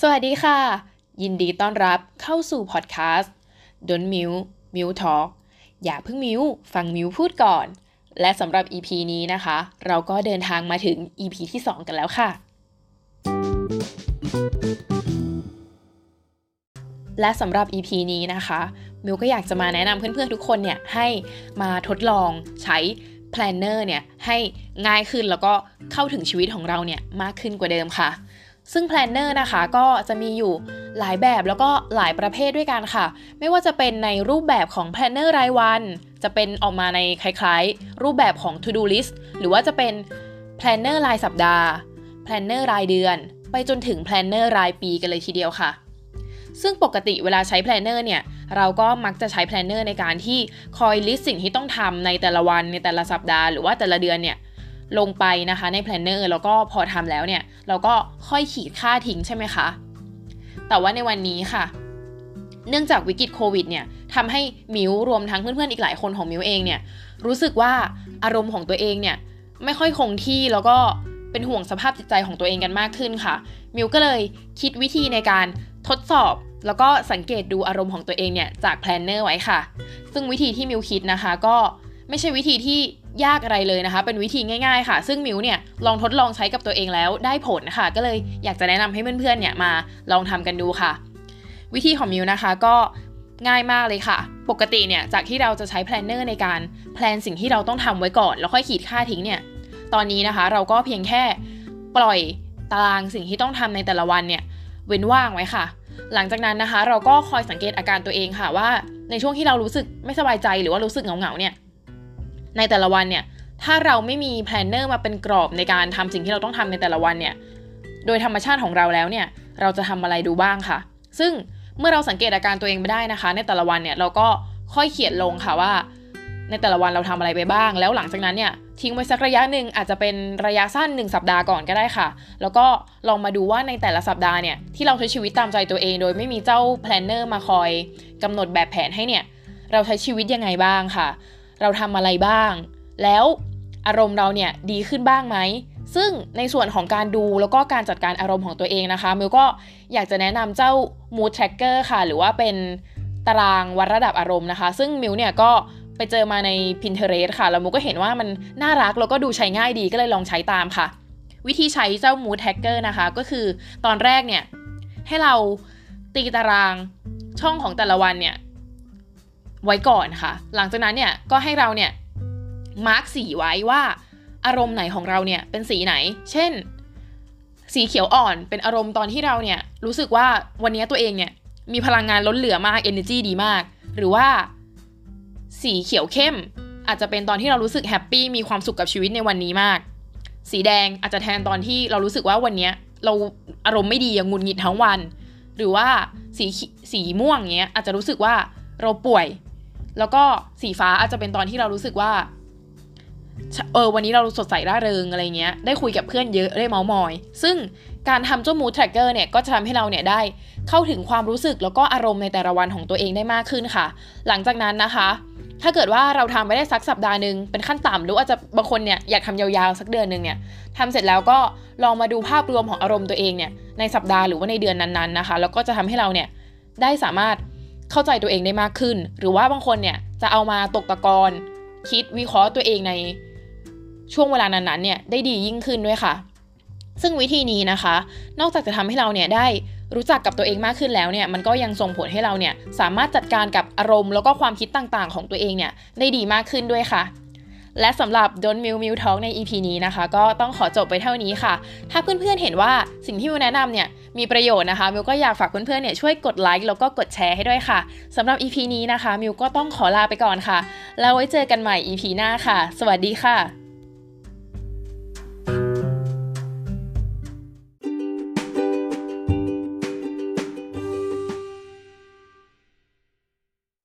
สวัสดีค่ะ ยินดีต้อนรับเข้าสู่พอดแคสต์ดนมิวมิวทอล์กอย่าเพิ่งมิวฟังมิวพูดก่อน และสำหรับ EP นี้นะคะ เราก็เดินทางมาถึง EP ที่ 2 กันแล้วค่ะ และสำหรับ EP นี้นะคะ มิวก็อยากจะมาแนะนำเพื่อนๆทุกคนเนี่ยให้มาทดลองใช้ Planner เนี่ยให้ง่ายขึ้นแล้วก็เข้าถึงชีวิตของเราเนี่ยมากขึ้นกว่าเดิมค่ะ ซึ่ง Planner นะคะก็จะมีอยู่หลายแบบแล้วก็หลายประเภทด้วยกันค่ะ ไม่ว่าจะเป็นในรูปแบบของ Planner รายวัน จะเป็นออกมาในคล้ายๆ รูปแบบของ To Do List หรือว่าจะเป็น Planner รายสัปดาห์ Planner รายเดือน ไปจนถึง Planner รายปีกันเลยทีเดียวค่ะ ซึ่งปกติเวลาใช้ Planner เนี่ยเราก็มักจะใช้ Planner ในการที่คอยลิสต์สิ่งที่ต้องทำในแต่ละวันในแต่ละสัปดาห์หรือว่าแต่ละเดือนเนี่ย ลงไปนะคะใน Planner แล้วก็พอทำแล้วเนี่ย เราก็ค่อยขีดฆ่าทิ้งใช่ไหมคะ แต่ว่าในวันนี้ค่ะ เนื่องจากวิกฤตโควิดเนี่ยทำให้มิวรวมทั้งเพื่อนๆอีกหลายคนของมิวเองเนี่ยรู้สึกว่าอารมณ์ของตัวเองเนี่ยไม่ค่อยคงที่แล้วก็เป็นห่วงสภาพจิตใจของตัวเองกันมากขึ้นค่ะ มิวก็เลยคิดวิธีในการทดสอบแล้วก็สังเกตดูอารมณ์ของตัวเองเนี่ยจาก planner ไว้ค่ะ ซึ่งวิธีที่มิวคิดนะคะก็ไม่ใช่วิธีที่ ยากอะไรเลยนะคะ เป็นวิธีง่ายๆค่ะ ซึ่งมิวเนี่ยลองทดลองใช้กับตัวเองแล้วได้ผลค่ะ ก็เลยอยากจะแนะนำให้เพื่อนๆเนี่ยมาลองทำกันดูค่ะ วิธีของมิวนะคะก็ง่ายมากเลยค่ะ ปกติเนี่ยจากที่เราจะใช้ planner ในการ plan สิ่งที่เราต้องทำไว้ก่อน แล้วค่อยขีดฆ่าทิ้งเนี่ย ตอนนี้นะคะ เราก็เพียงแค่ปล่อยตารางสิ่งที่ต้องทำในแต่ละวันเนี่ยเว้นว่างไว้ค่ะ หลังจากนั้นนะคะ เราก็คอยสังเกตอาการตัวเองค่ะว่า ในช่วงที่เรารู้สึกไม่สบายใจหรือว่ารู้สึกเหงาๆเนี่ย ในแต่ละวันเนี่ยถ้าเราไม่มี planner มาเป็นกรอบในการทำสิ่งที่เราต้องทำในแต่ละวันเนี่ยโดยธรรมชาติของเราแล้วเนี่ยเราจะทำอะไรดูบ้างค่ะ ซึ่งเมื่อเราสังเกตอาการตัวเองไปได้นะคะ ในแต่ละวันเนี่ยเราก็ค่อยเขียนลงค่ะว่า ในแต่ละวันเราทำอะไรไปบ้าง แล้วหลังจากนั้นเนี่ยทิ้งไว้สักระยะหนึ่งอาจจะเป็นระยะสั้น 1 สัปดาห์ก่อนก็ได้ค่ะ แล้วก็ลองมาดูว่าในแต่ละสัปดาห์เนี่ยที่เราใช้ชีวิตตามใจตัวเอง โดยไม่มีเจ้า planner มาคอยกำหนดแบบแผนให้เนี่ยเราใช้ชีวิตยังไงบ้างค่ะ เราทำอะไรบ้าง แล้วอารมณ์เราเนี่ยดีขึ้นบ้างไหม ซึ่งในส่วนของการดูแล้วก็การจัดการอารมณ์ของตัวเองนะคะมิวก็อยากจะแนะนำเจ้า mood tracker ค่ะ หรือว่าเป็นตารางวัดระดับอารมณ์นะคะ ซึ่งมิวเนี่ยก็ไปเจอมาใน Pinterest ค่ะ แล้วมิวก็เห็นว่ามันน่ารักแล้วก็ดูใช้ง่ายดีก็เลยลองใช้ตามค่ะ วิธีใช้เจ้า mood tracker นะคะ ก็คือตอนแรกเนี่ยให้เราตีตารางช่องของแต่ละวันเนี่ย ไว้ก่อนค่ะ หลังจากนั้นเนี่ยก็ให้เราเนี่ยมาร์กสีไว้ว่าอารมณ์ไหนของเราเนี่ยเป็นสีไหน เช่น สีเขียวอ่อนเป็นอารมณ์ตอนที่เราเนี่ยรู้สึกว่าวันนี้ตัวเองเนี่ยมีพลังงานล้นเหลือมาก energy ดีมาก หรือว่าสีเขียวเข้ม อาจจะเป็นตอนที่เรารู้สึกแฮปปี้มีความสุขกับชีวิตในวันนี้มาก สีแดงอาจจะแทนตอนที่เรารู้สึกว่าวันนี้เราอารมณ์ไม่ดีงุนงิดทั้งวัน หรือว่าสีสีม่วงเงี้ยอาจจะรู้สึกว่าเราป่วย แล้วก็สีฟ้าอาจจะเป็นตอนที่เรารู้สึกว่า เออวันนี้เราสดใสร่าเริงอะไรเงี้ย ได้คุยกับเพื่อนเยอะได้เมามอย ซึ่งการทำเจ้า mood tracker เนี่ยก็จะทำให้เราเนี่ยได้เข้าถึงความรู้สึกแล้วก็อารมณ์ในแต่ละวันของตัวเองได้มากขึ้นค่ะ หลังจากนั้นนะคะ ถ้าเกิดว่าเราทำไปได้สักสัปดาห์หนึ่งเป็นขั้นต่ำหรืออาจจะบางคนเนี่ยอยากทำยาวๆสักเดือนหนึ่งเนี่ยทำเสร็จแล้วก็ลองมาดูภาพรวมของอารมณ์ตัวเองเนี่ยในสัปดาห์หรือว่าในเดือนนั้นๆนะคะ แล้วก็จะทำให้เราเนี่ยได้สามารถ เข้าใจตัวเองได้มากขึ้น หรือว่าบางคนเนี่ยจะเอามาตกตะกอนคิดวิเคราะห์ตัวเองในช่วงเวลานั้นๆเนี่ยได้ดียิ่งขึ้นด้วยค่ะ ซึ่งวิธีนี้นะคะ นอกจากจะทำให้เราเนี่ยได้รู้จักกับตัวเองมากขึ้นแล้วเนี่ยมันก็ยังส่งผลให้เราเนี่ยสามารถจัดการกับอารมณ์แล้วก็ความคิดต่างๆ ของตัวเองเนี่ยได้ดีมากขึ้นด้วยค่ะ และสำหรับ Don't Mill Mill Talk ใน EP นี้นะคะ ก็ต้องขอจบไปเท่านี้ค่ะ ถ้าเพื่อนๆเห็นว่าสิ่งที่มิวแนะนำเนี่ย มีประโยชน์นะคะมิวก็อยากฝากเพื่อนๆเนี่ยช่วยกดไลค์แล้วก็กดแชร์ให้ด้วยค่ะสำหรับ EP นี้นะคะมิวก็ต้องขอลาไปก่อนค่ะ แล้วไว้เจอกันใหม่ EP หน้าค่ะ สวัสดีค่ะ